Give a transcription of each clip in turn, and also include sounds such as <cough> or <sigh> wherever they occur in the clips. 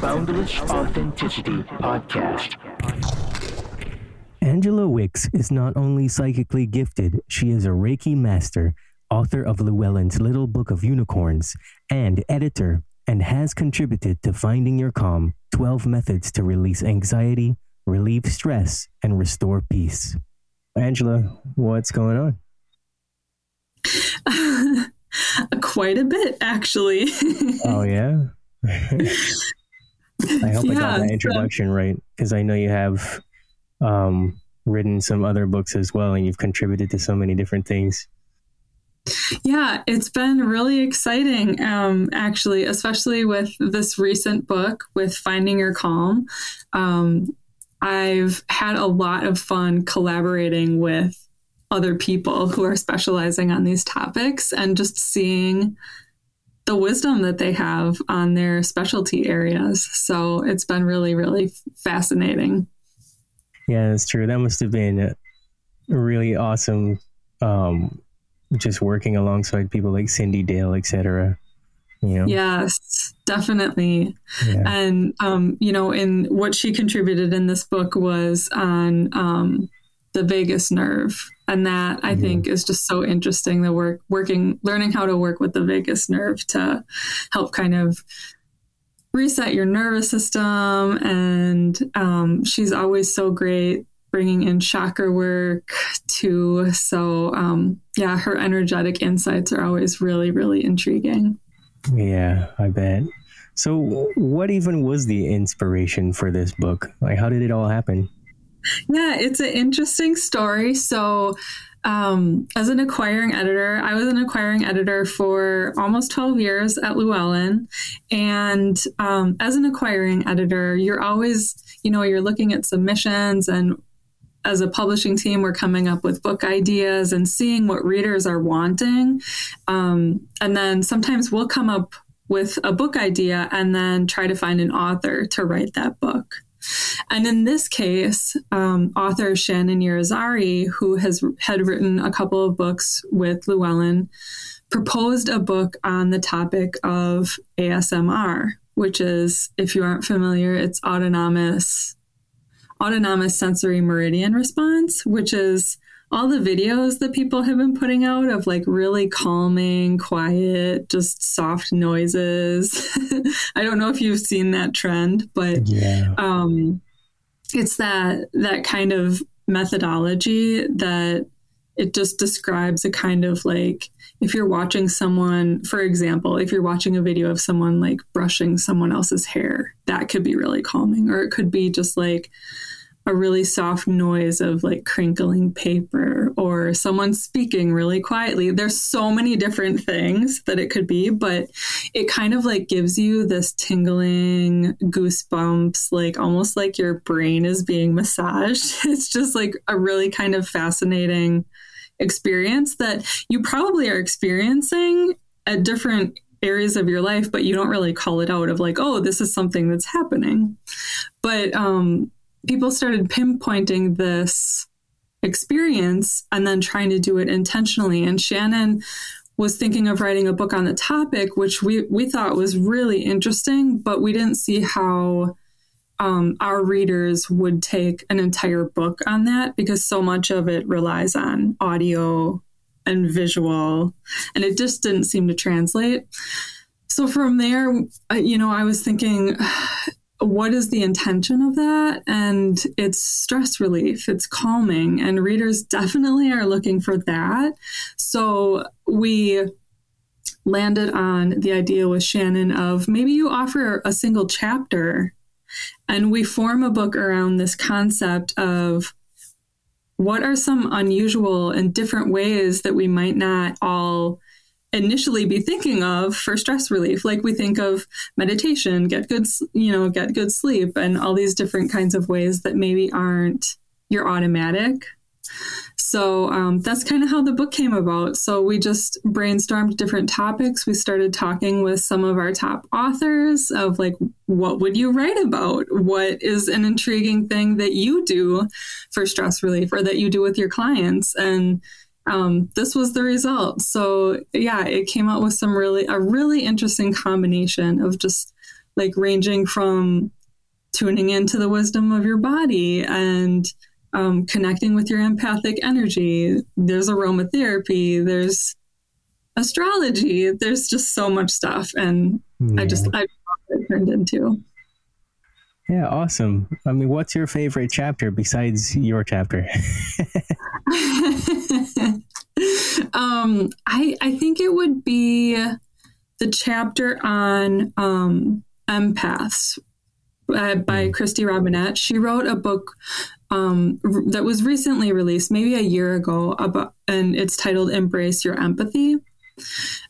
Boundless Authenticity Podcast. Angela Wix is not only psychically gifted, she is a Reiki master, author of Llewellyn's Little Book of Unicorns, and editor, and has contributed to Finding Your Calm 12 Methods to Release Anxiety, Relieve Stress, and Restore Peace. Angela, what's going on? <laughs> Quite a bit, actually. oh, yeah? <laughs> I hope yeah, I got that introduction so, right because I know you have um, written some other books as well, and you've contributed to so many different things. Yeah, it's been really exciting, um, actually, especially with this recent book with Finding Your Calm. Um, I've had a lot of fun collaborating with other people who are specializing on these topics and just seeing the wisdom that they have on their specialty areas. So it's been really, really fascinating. Yeah, that's true. That must have been really awesome. Um, just working alongside people like Cyndi Dale, etc. You know? Yes, definitely. Yeah. And um, you know, in what she contributed in this book was on um, the vagus nerve. And that i mm-hmm. think is just so interesting the work working learning how to work with the vagus nerve to help kind of reset your nervous system. And um, she's always so great bringing in chakra work too. So um, yeah her energetic insights are always really really intriguing. Yeah i bet. So what even was the inspiration for this book? Like how did it all happen yeah, it's an interesting story. So, um, as an acquiring editor, I was an acquiring editor for almost 12 years at Llewellyn. And um, as an acquiring editor, you're always, you know, you're looking at submissions and as a publishing team, we're coming up with book ideas and seeing what readers are wanting. Um, and then sometimes we'll come up with a book idea and then try to find an author to write that book. And in this case, um, author Shannon Irizarry, who has had written a couple of books with Llewellyn, proposed a book on the topic of ASMR, which is, if you aren't familiar, it's autonomous autonomous sensory meridian response, which is all the videos that people have been putting out of like really calming, quiet, just soft noises. <laughs> I don't know if you've seen that trend, but yeah. um, it's that that kind of methodology that it just describes a kind of like if you're watching someone, for example, if you're watching a video of someone like brushing someone else's hair, that could be really calming, or it could be just like a really soft noise of like crinkling paper or someone speaking really quietly. There's so many different things that it could be, but it kind of like gives you this tingling goosebumps, like almost like your brain is being massaged. <laughs> It's just like a really kind of fascinating experience that you probably are experiencing at different areas of your life, but you don't really call it out of like, oh, this is something that's happening. But um, people started pinpointing this experience and then trying to do it intentionally. And Shannon was thinking of writing a book on the topic, which we, we thought was really interesting, but we didn't see how um, our readers would take an entire book on that because so much of it relies on audio and visual, and it just didn't seem to translate. So from there, you know, I was thinking what is the intention of that? And it's stress relief, it's calming, and readers definitely are looking for that. So we landed on the idea with Shannon of maybe you offer a single chapter and we form a book around this concept of what are some unusual and different ways that we might not all initially be thinking of for stress relief. Like we think of meditation get good you know get good sleep and all these different kinds of ways that maybe aren't your automatic. So um, that's kind of how the book came about. So we just brainstormed different topics. We started talking with some of our top authors of like what would you write about? What is an intriguing thing that you do for stress relief or that you do with your clients? And um, this was the result. So yeah, it came out with some really a really interesting combination of just like ranging from tuning into the wisdom of your body and um, connecting with your empathic energy. There's aromatherapy. There's astrology. There's just so much stuff, and Yeah. I just I it turned into. Yeah, awesome. I mean, what's your favorite chapter besides your chapter? <laughs> <laughs> um, I I think it would be the chapter on um, empaths uh, by Kristy Robinett. She wrote a book um, r- that was recently released, maybe a year ago, about, and it's titled "Embrace Your Empathy."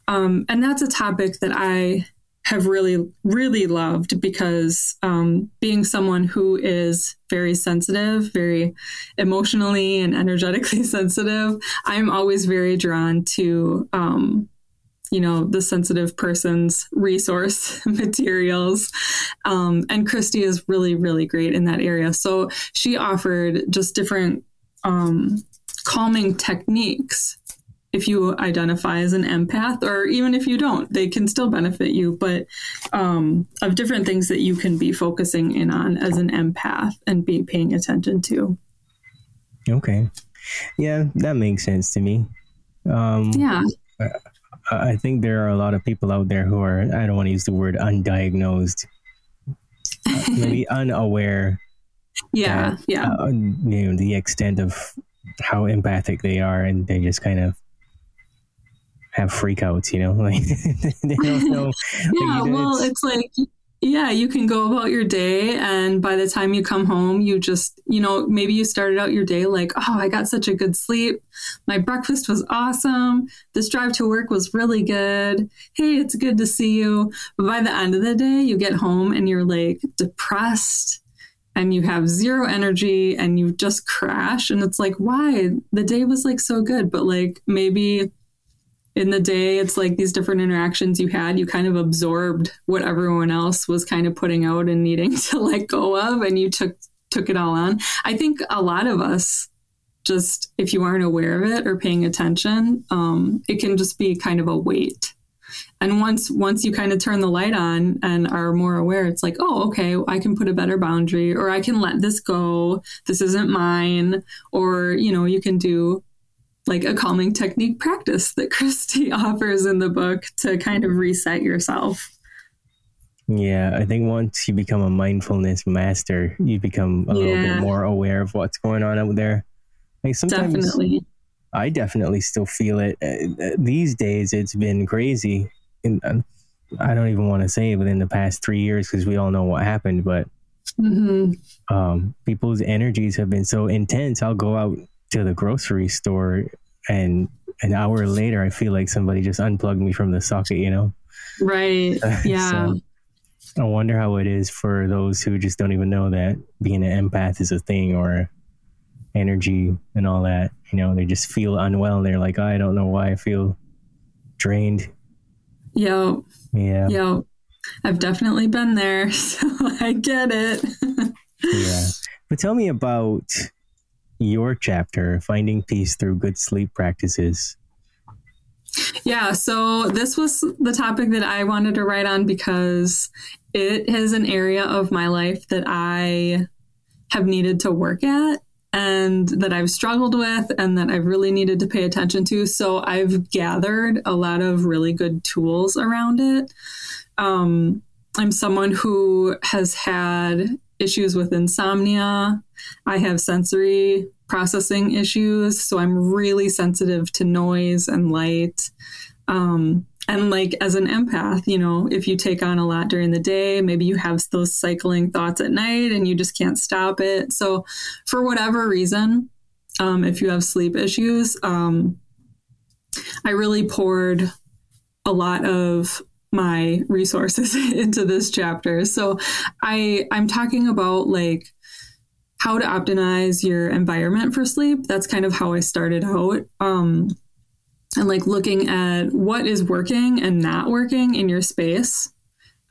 Um, and that's a topic that I have really, really loved because um, being someone who is very sensitive, very emotionally and energetically <laughs> sensitive, I'm always very drawn to, um, you know, the sensitive person's resource <laughs> materials. Um, and Kristy is really, really great in that area. So she offered just different um, calming techniques if you identify as an empath or even if you don't they can still benefit you but um, of different things that you can be focusing in on as an empath and be paying attention to okay. Yeah, that makes sense to me. Um, yeah I think there are a lot of people out there who are, I don't want to use the word undiagnosed, uh, maybe <laughs> unaware, yeah yeah uh, you know, the extent of how empathic they are, and they just kind of have freakouts, you know, <laughs> like they don't know. <laughs> yeah know, well it's- it's like yeah you can go about your day and by the time you come home you just you know maybe you started out your day like oh i got such a good sleep. My breakfast was awesome. This drive to work was really good. Hey it's good to see you. But by the end of the day you get home and you're like depressed and you have zero energy and you just crash and it's like why? The day was like so good. But like maybe in the day it's like these different interactions you had you kind of absorbed what everyone else was kind of putting out and needing <laughs> to let go of and you took took it all on. I think a lot of us just if you aren't aware of it or paying attention um, it can just be kind of a weight. And once once you kind of turn the light on and are more aware it's like oh okay i can put a better boundary or i can let this go. This isn't mine. Or you know you can do like a calming technique practice that <laughs> Kristy offers in the book to kind of reset yourself. Yeah, I think once you become a mindfulness master, you become a little bit more aware of what's going on out there. Like sometimes Definitely. I definitely still feel it. Uh, uh, these days, it's been crazy. And uh, I don't even want to say within the past three years because we all know what happened. But hmm um, people's energies have been so intense. I'll go out to the grocery store, and an hour later, I feel like somebody just unplugged me from the socket. You know. Right. <laughs> Yeah. So, I wonder how it is for those who just don't even know that being an empath is a thing or energy and all that. You know, they just feel unwell and they're like, I don't know why I feel drained. Yo, Yeah. yo. I've definitely been there, <laughs> so I get it. <laughs> Yeah. But tell me about your chapter, Finding Peace Through Good Sleep Practices. Yeah, so this was the topic that I wanted to write on because it is an area of my life that I have needed to work at and that I've struggled with and that I've really needed to pay attention to. So I've gathered a lot of really good tools around it. Um, I'm someone who has had issues with insomnia. I have sensory processing issues, so I'm really sensitive to noise and light. Um, and like as an empath, you know, if you take on a lot during the day, maybe you have those cycling thoughts at night and you just can't stop it. So, for whatever reason, um, if you have sleep issues, um, I really poured a lot of my resources <laughs> into this chapter. So, I I'm talking about like how to optimize your environment for sleep. That's kind of how I started out. Um, and like looking at what is working and not working in your space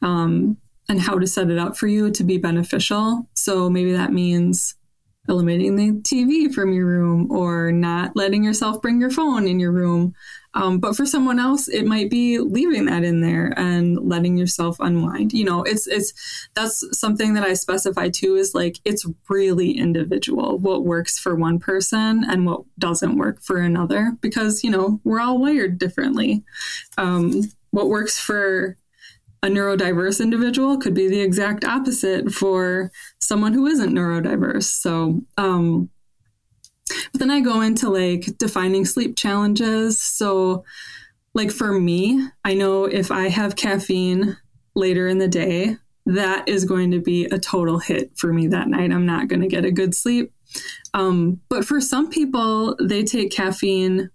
um, and how to set it up for you to be beneficial. So maybe that means eliminating the TV from your room or not letting yourself bring your phone in your room. Um, but for someone else, it might be leaving that in there and letting yourself unwind. You know, it's it's that's something that I specify too. Is like it's really individual what works for one person and what doesn't work for another because you know we're all wired differently. Um, what works for a neurodiverse individual could be the exact opposite for someone who isn't neurodiverse. So, um, but then I go into like defining sleep challenges. So, like for me, I know if I have caffeine later in the day, that is going to be a total hit for me that night. I'm not going to get a good sleep. Um, but for some people, they take caffeine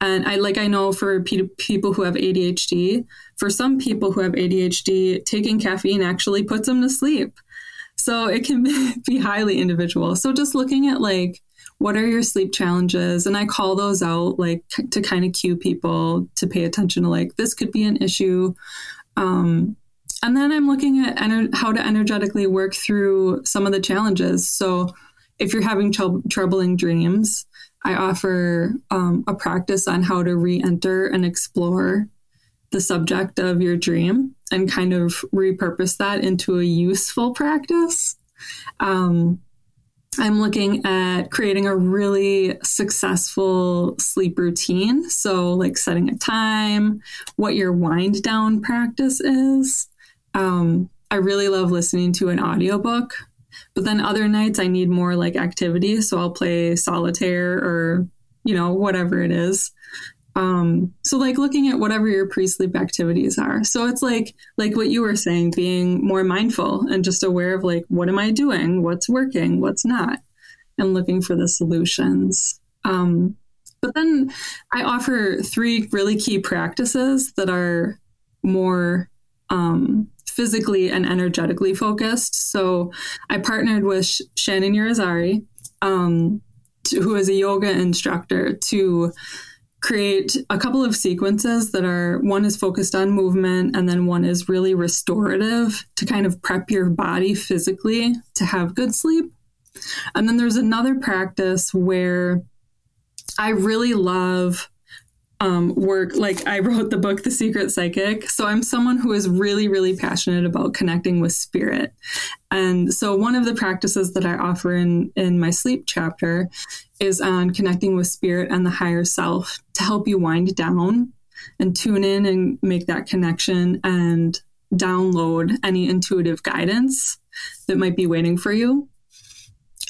and I like I know for pe- people who have ADHD, for some people who have ADHD, taking caffeine actually puts them to sleep. So it can <laughs> be highly individual. So just looking at like what are your sleep challenges and I call those out like to kind of cue people to pay attention to like this could be an issue. Um, and then I'm looking at ener- how to energetically work through some of the challenges. So if you're having tr- troubling dreams, I offer um, a practice on how to re enter and explore the subject of your dream and kind of repurpose that into a useful practice. Um, I'm looking at creating a really successful sleep routine. So, like setting a time, what your wind down practice is. Um, I really love listening to an audiobook but then other nights I need more like activity. So I'll play solitaire or, you know, whatever it is. Um, so like looking at whatever your pre-sleep activities are. So it's like like what you were saying, being more mindful and just aware of like what am I doing, what's working, what's not, and looking for the solutions. Um, but then I offer three really key practices that are more um, physically and energetically focused. So I partnered with Sh- Shannon Irizarry, um, to, who is a yoga instructor, to create a couple of sequences that are one is focused on movement and then one is really restorative to kind of prep your body physically to have good sleep. And then there's another practice where I really love um, work like i wrote the book the secret psychic. So i'm someone who is really really passionate about connecting with spirit. And so one of the practices that i offer in in my sleep chapter is on connecting with spirit and the higher self to help you wind down and tune in and make that connection and download any intuitive guidance that might be waiting for you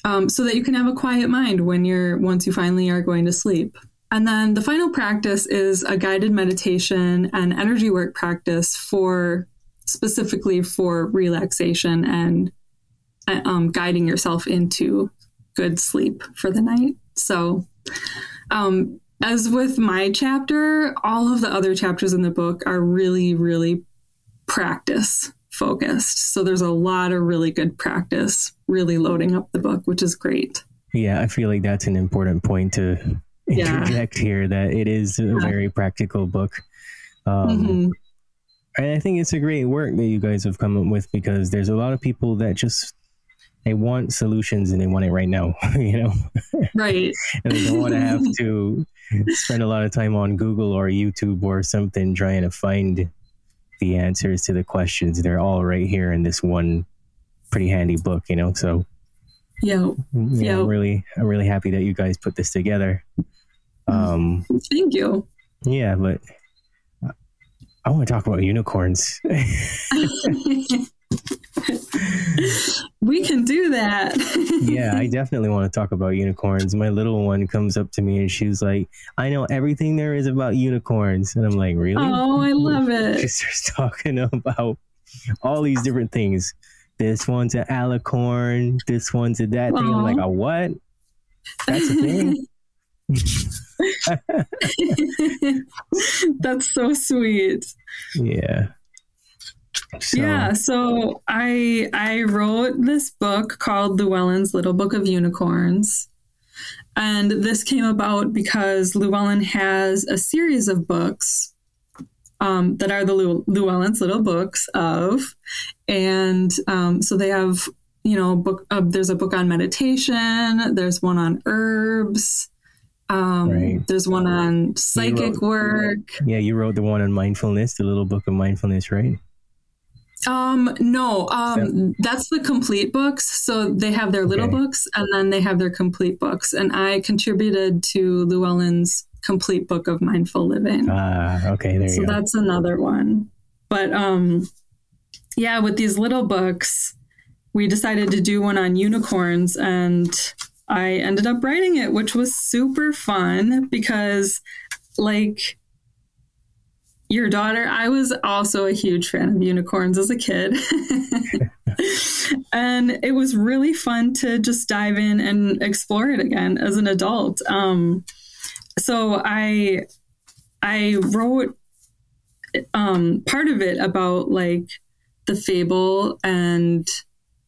um, so that you can have a quiet mind when you're once you finally are going to sleep and then the final practice is a guided meditation and energy work practice for specifically for relaxation and um, guiding yourself into good sleep for the night. So, um, as with my chapter, all of the other chapters in the book are really, really practice focused. So, there's a lot of really good practice really loading up the book, which is great. Yeah, I feel like that's an important point to interject yeah. here that it is a very practical book. Um, mm-hmm. And I think it's a great work that you guys have come up with because there's a lot of people that just they want solutions and they want it right now, <laughs> you know? Right. <laughs> and they don't want to have <laughs> to spend a lot of time on Google or YouTube or something trying to find the answers to the questions. They're all right here in this one pretty handy book, you know? So yeah, yeah, I'm really I'm really happy that you guys put this together. Um, Thank you. Yeah, but I want to talk about unicorns. <laughs> we can do that. <laughs> yeah, I definitely want to talk about unicorns. My little one comes up to me and she's like, I know everything there is about unicorns. And I'm like, Really? Oh, I love <laughs> it. She starts talking about all these different things. This one's an alicorn. This one's a that Aww. thing. I'm like, a what? That's a thing. <laughs> That's so sweet. Yeah. So. Yeah, so I I wrote this book called Llewellyn's Little Book of Unicorns. And this came about because Llewellyn has a series of books um, that are the Llewellyn's Little Books of. And um, so they have, you know, book. Uh, there's a book on meditation. There's one on herbs Um, Right. There's one on psychic wrote- work. Yeah, you wrote the one on mindfulness, the little book of mindfulness, right? Um, no, um, that's the complete books. So they have their little Okay. books and then they have their complete books. And I contributed to Llewellyn's complete book of mindful living. Ah, okay, there so you go. that's another one. But um, yeah, with these little books, we decided to do one on unicorns and I ended up writing it, which was super fun because, like, your daughter, I was also a huge fan of unicorns as a kid. <laughs> and it was really fun to just dive in and explore it again as an adult. Um, so I I wrote um, part of it about like the fable and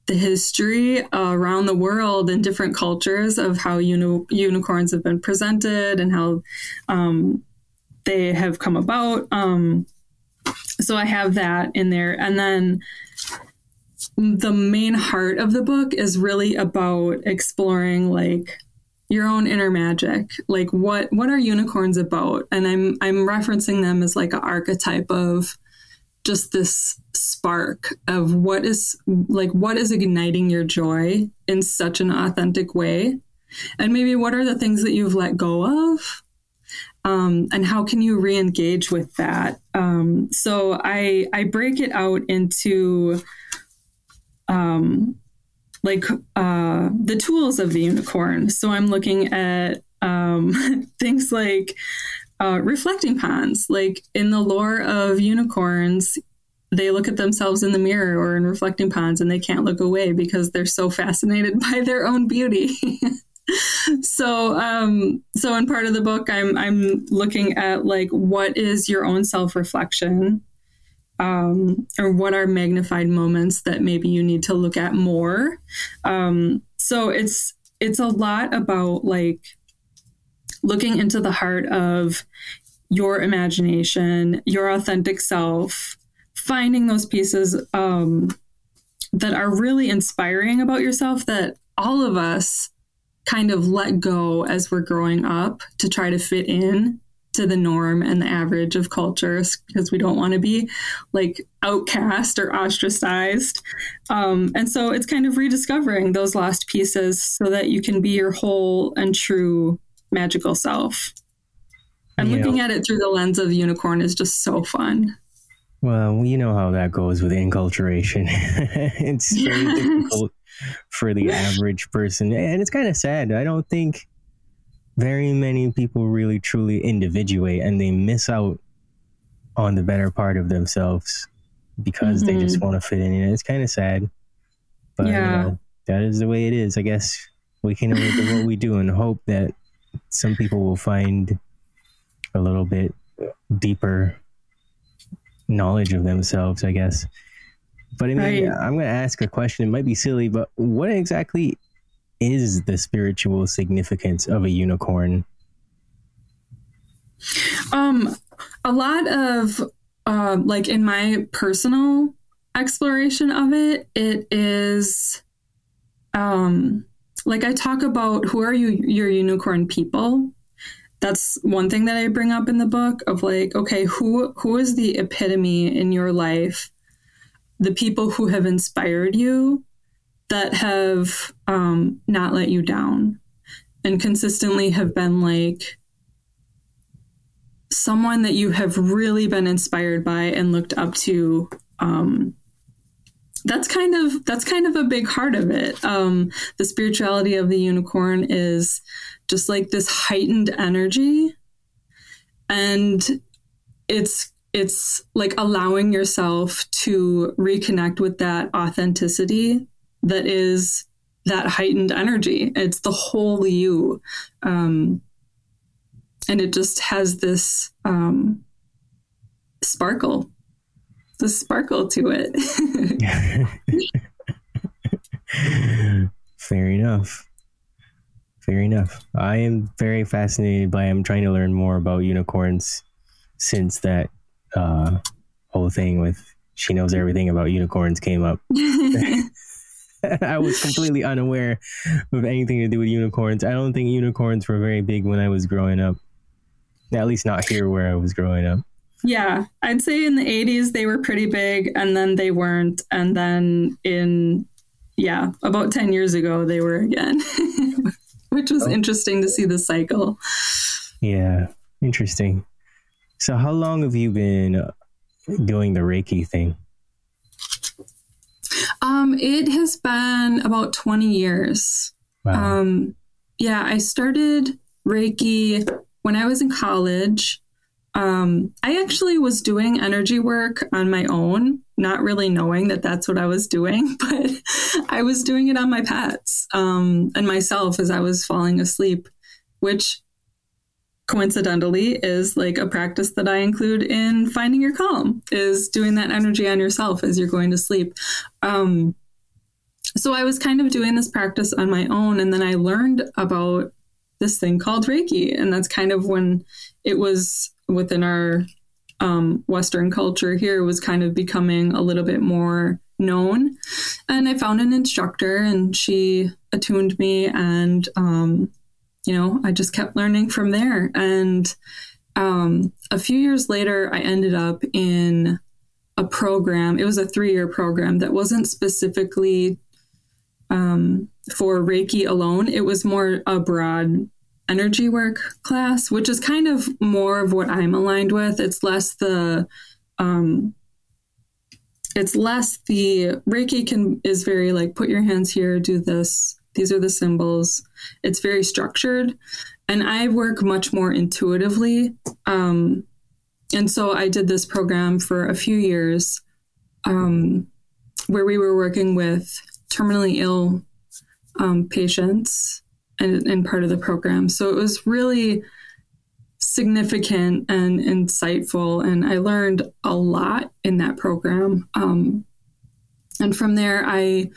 the history around the world and different cultures of how uni- unicorns have been presented and how um, they have come about. Um, so I have that in there. And then the main heart of the book is really about exploring like your own inner magic like what what are unicorns about and i'm i'm referencing them as like an archetype of just this spark of what is like what is igniting your joy in such an authentic way and maybe what are the things that you've let go of um, and how can you re-engage with that um, so i i break it out into um, like uh, the tools of the unicorn. So I'm looking at um, <laughs> things like uh, reflecting ponds. Like in the lore of unicorns, they look at themselves in the mirror or in reflecting ponds and they can't look away because they're so fascinated <laughs> by their own beauty. <laughs> so um so in part of the book i'm i'm looking at like what is your own self-reflection um, or what are magnified moments that maybe you need to look at more. Um, so it's it's a lot about like looking into the heart of your imagination, your authentic self, finding those pieces um, that are really inspiring about yourself that all of us kind of let go as we're growing up to try to fit in to the norm and the average of cultures because we don't want to be like outcast or ostracized. Um, and so it's kind of rediscovering those lost pieces so that you can be your whole and true magical self. And Yeah. looking at it through the lens of unicorn is just so fun. Well, you know how that goes with inculturation. <laughs> it's very difficult <laughs> for the average person. And it's kind of sad. I don't think very many people really truly individuate and they miss out on the better part of themselves because they just mm-hmm. want to fit in. And it's kind of sad. But you know, that is the way it is. I guess we can only do what we do and hope that some people will find a little bit deeper knowledge of themselves, I guess. But I mean, Right. I'm going to ask a question. It might be silly, but what exactly is the spiritual significance of a unicorn? Um, a lot of uh, like in my personal exploration of it, it is um, like I talk about who are you, your unicorn people. That's one thing that I bring up in the book of like, okay, who who is the epitome in your life? The people who have inspired you, that have um, not let you down, and consistently have been like someone that you have really been inspired by and looked up to um, that's kind of that's kind of a big part of it um, the spirituality of the unicorn is just like this heightened energy and it's it's like allowing yourself to reconnect with that authenticity that is that heightened energy it's the whole you um, and it just has this um, sparkle, the sparkle to it. <laughs> <laughs> Fair enough. Fair enough. I am very fascinated by. I'm trying to learn more about unicorns since that uh, whole thing with she knows everything about unicorns came up. <laughs> <laughs> I was completely unaware of anything to do with unicorns. I don't think unicorns were very big when I was growing up. At least not here where I was growing up. Yeah, I'd say in the 80s they were pretty big and then they weren't. And then in, yeah, about 10 years ago they were again, <laughs> which was oh. interesting to see the cycle. Yeah, interesting. So, how long have you been uh, doing the Reiki thing? Um, it has been about 20 years. Wow. Um, yeah, I started Reiki when I was in college. Um, I actually was doing energy work on my own, not really knowing that that's what I was doing, <laughs> but I was doing it on my pets um, and myself as I was falling asleep, which coincidentally is like a practice that I include in finding your calm is doing that energy on yourself as you're going to sleep. Um, so I was kind of doing this practice on my own, and then I learned about this thing called Reiki, and that's kind of when it was within our um, Western culture here was kind of becoming a little bit more known. And I found an instructor, and she attuned me, and um, you know, I just kept learning from there. And um, a few years later, I ended up in a program. It was a three year program that wasn't specifically um, for Reiki alone, it was more a broad energy work class, which is kind of more of what I'm aligned with. It's less the um, it's less the Reiki can is very like put your hands here, do this, these are the symbols. It's very structured. And I work much more intuitively. Um, and so I did this program for a few years um, where we were working with terminally ill um, patients and, and part of the program. So it was really significant and insightful. And I learned a lot in that program. Um, and from there, I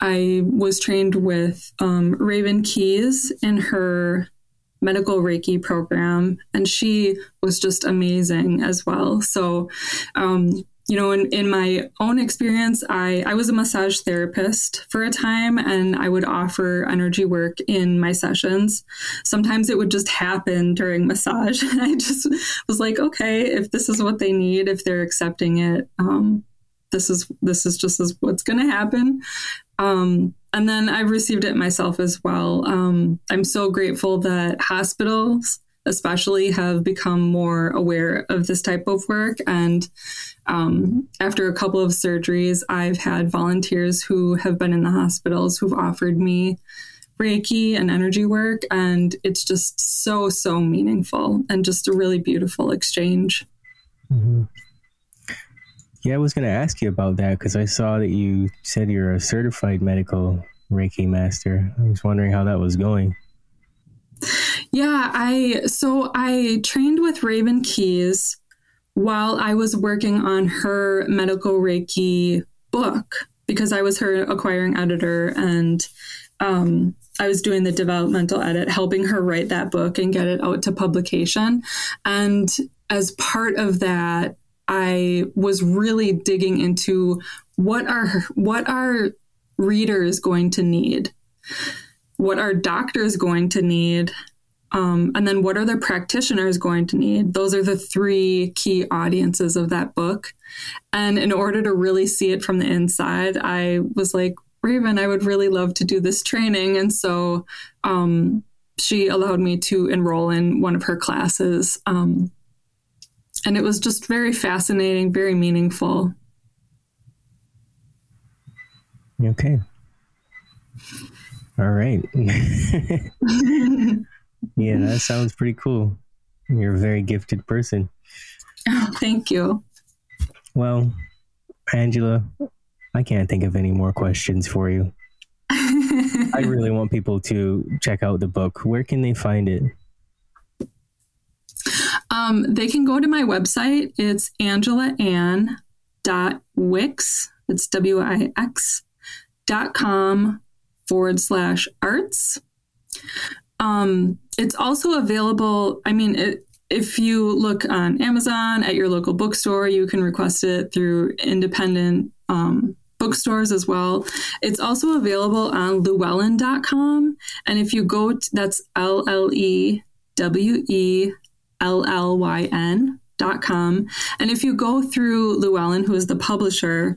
I was trained with um, Raven Keyes in her medical Reiki program, and she was just amazing as well. So, um, you know, in, in my own experience, I, I was a massage therapist for a time and I would offer energy work in my sessions. Sometimes it would just happen during <laughs> massage. And I just was like, okay, if this is what they need, if they're accepting it, um, this is this is just as what's going to happen. Um, and then I've received it myself as well. Um, I'm so grateful that hospitals, especially, have become more aware of this type of work. And um, after a couple of surgeries, I've had volunteers who have been in the hospitals who've offered me Reiki and energy work. And it's just so, so meaningful and just a really beautiful exchange. Mm-hmm. Yeah, I was going to ask you about that because I saw that you said you're a certified medical Reiki master. I was wondering how that was going. Yeah, I so I trained with Raven Keyes while I was working on her medical Reiki book because I was her acquiring editor and um, I was doing the developmental edit, helping her write that book and get it out to publication. And as part of that, I was really digging into what are what are readers going to need, what are doctors going to need, um, and then what are the practitioners going to need? Those are the three key audiences of that book. And in order to really see it from the inside, I was like, Raven, I would really love to do this training. And so um, she allowed me to enroll in one of her classes. Um, and it was just very fascinating, very meaningful. Okay. All right. <laughs> yeah, that sounds pretty cool. You're a very gifted person. Oh, thank you. Well, Angela, I can't think of any more questions for you. <laughs> I really want people to check out the book. Where can they find it? Um, they can go to my website. It's angelaann.wix. It's W I X dot com forward slash arts. Um, it's also available. I mean, it, if you look on Amazon at your local bookstore, you can request it through independent um, bookstores as well. It's also available on llewellyn.com. And if you go, to, that's L L E W E L L Y N. Dot com. And if you go through Llewellyn, who is the publisher,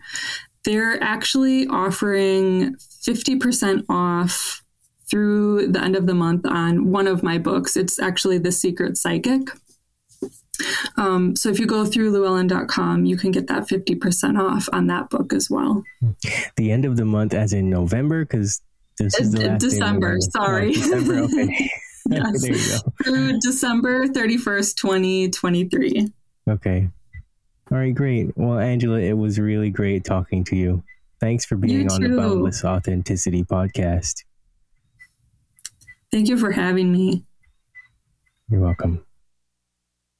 they're actually offering 50% off through the end of the month on one of my books. It's actually The Secret Psychic. Um, so if you go through llewellyn.com, you can get that 50% off on that book as well. The end of the month, as in November, because this is December. Sorry. Oh, December. Okay. <laughs> yes. <laughs> there you go. Through December 31st, 2023. Okay. All right, great. Well, Angela, it was really great talking to you. Thanks for being You on the. Boundless Authenticity podcast. Thank you for having me. You're welcome.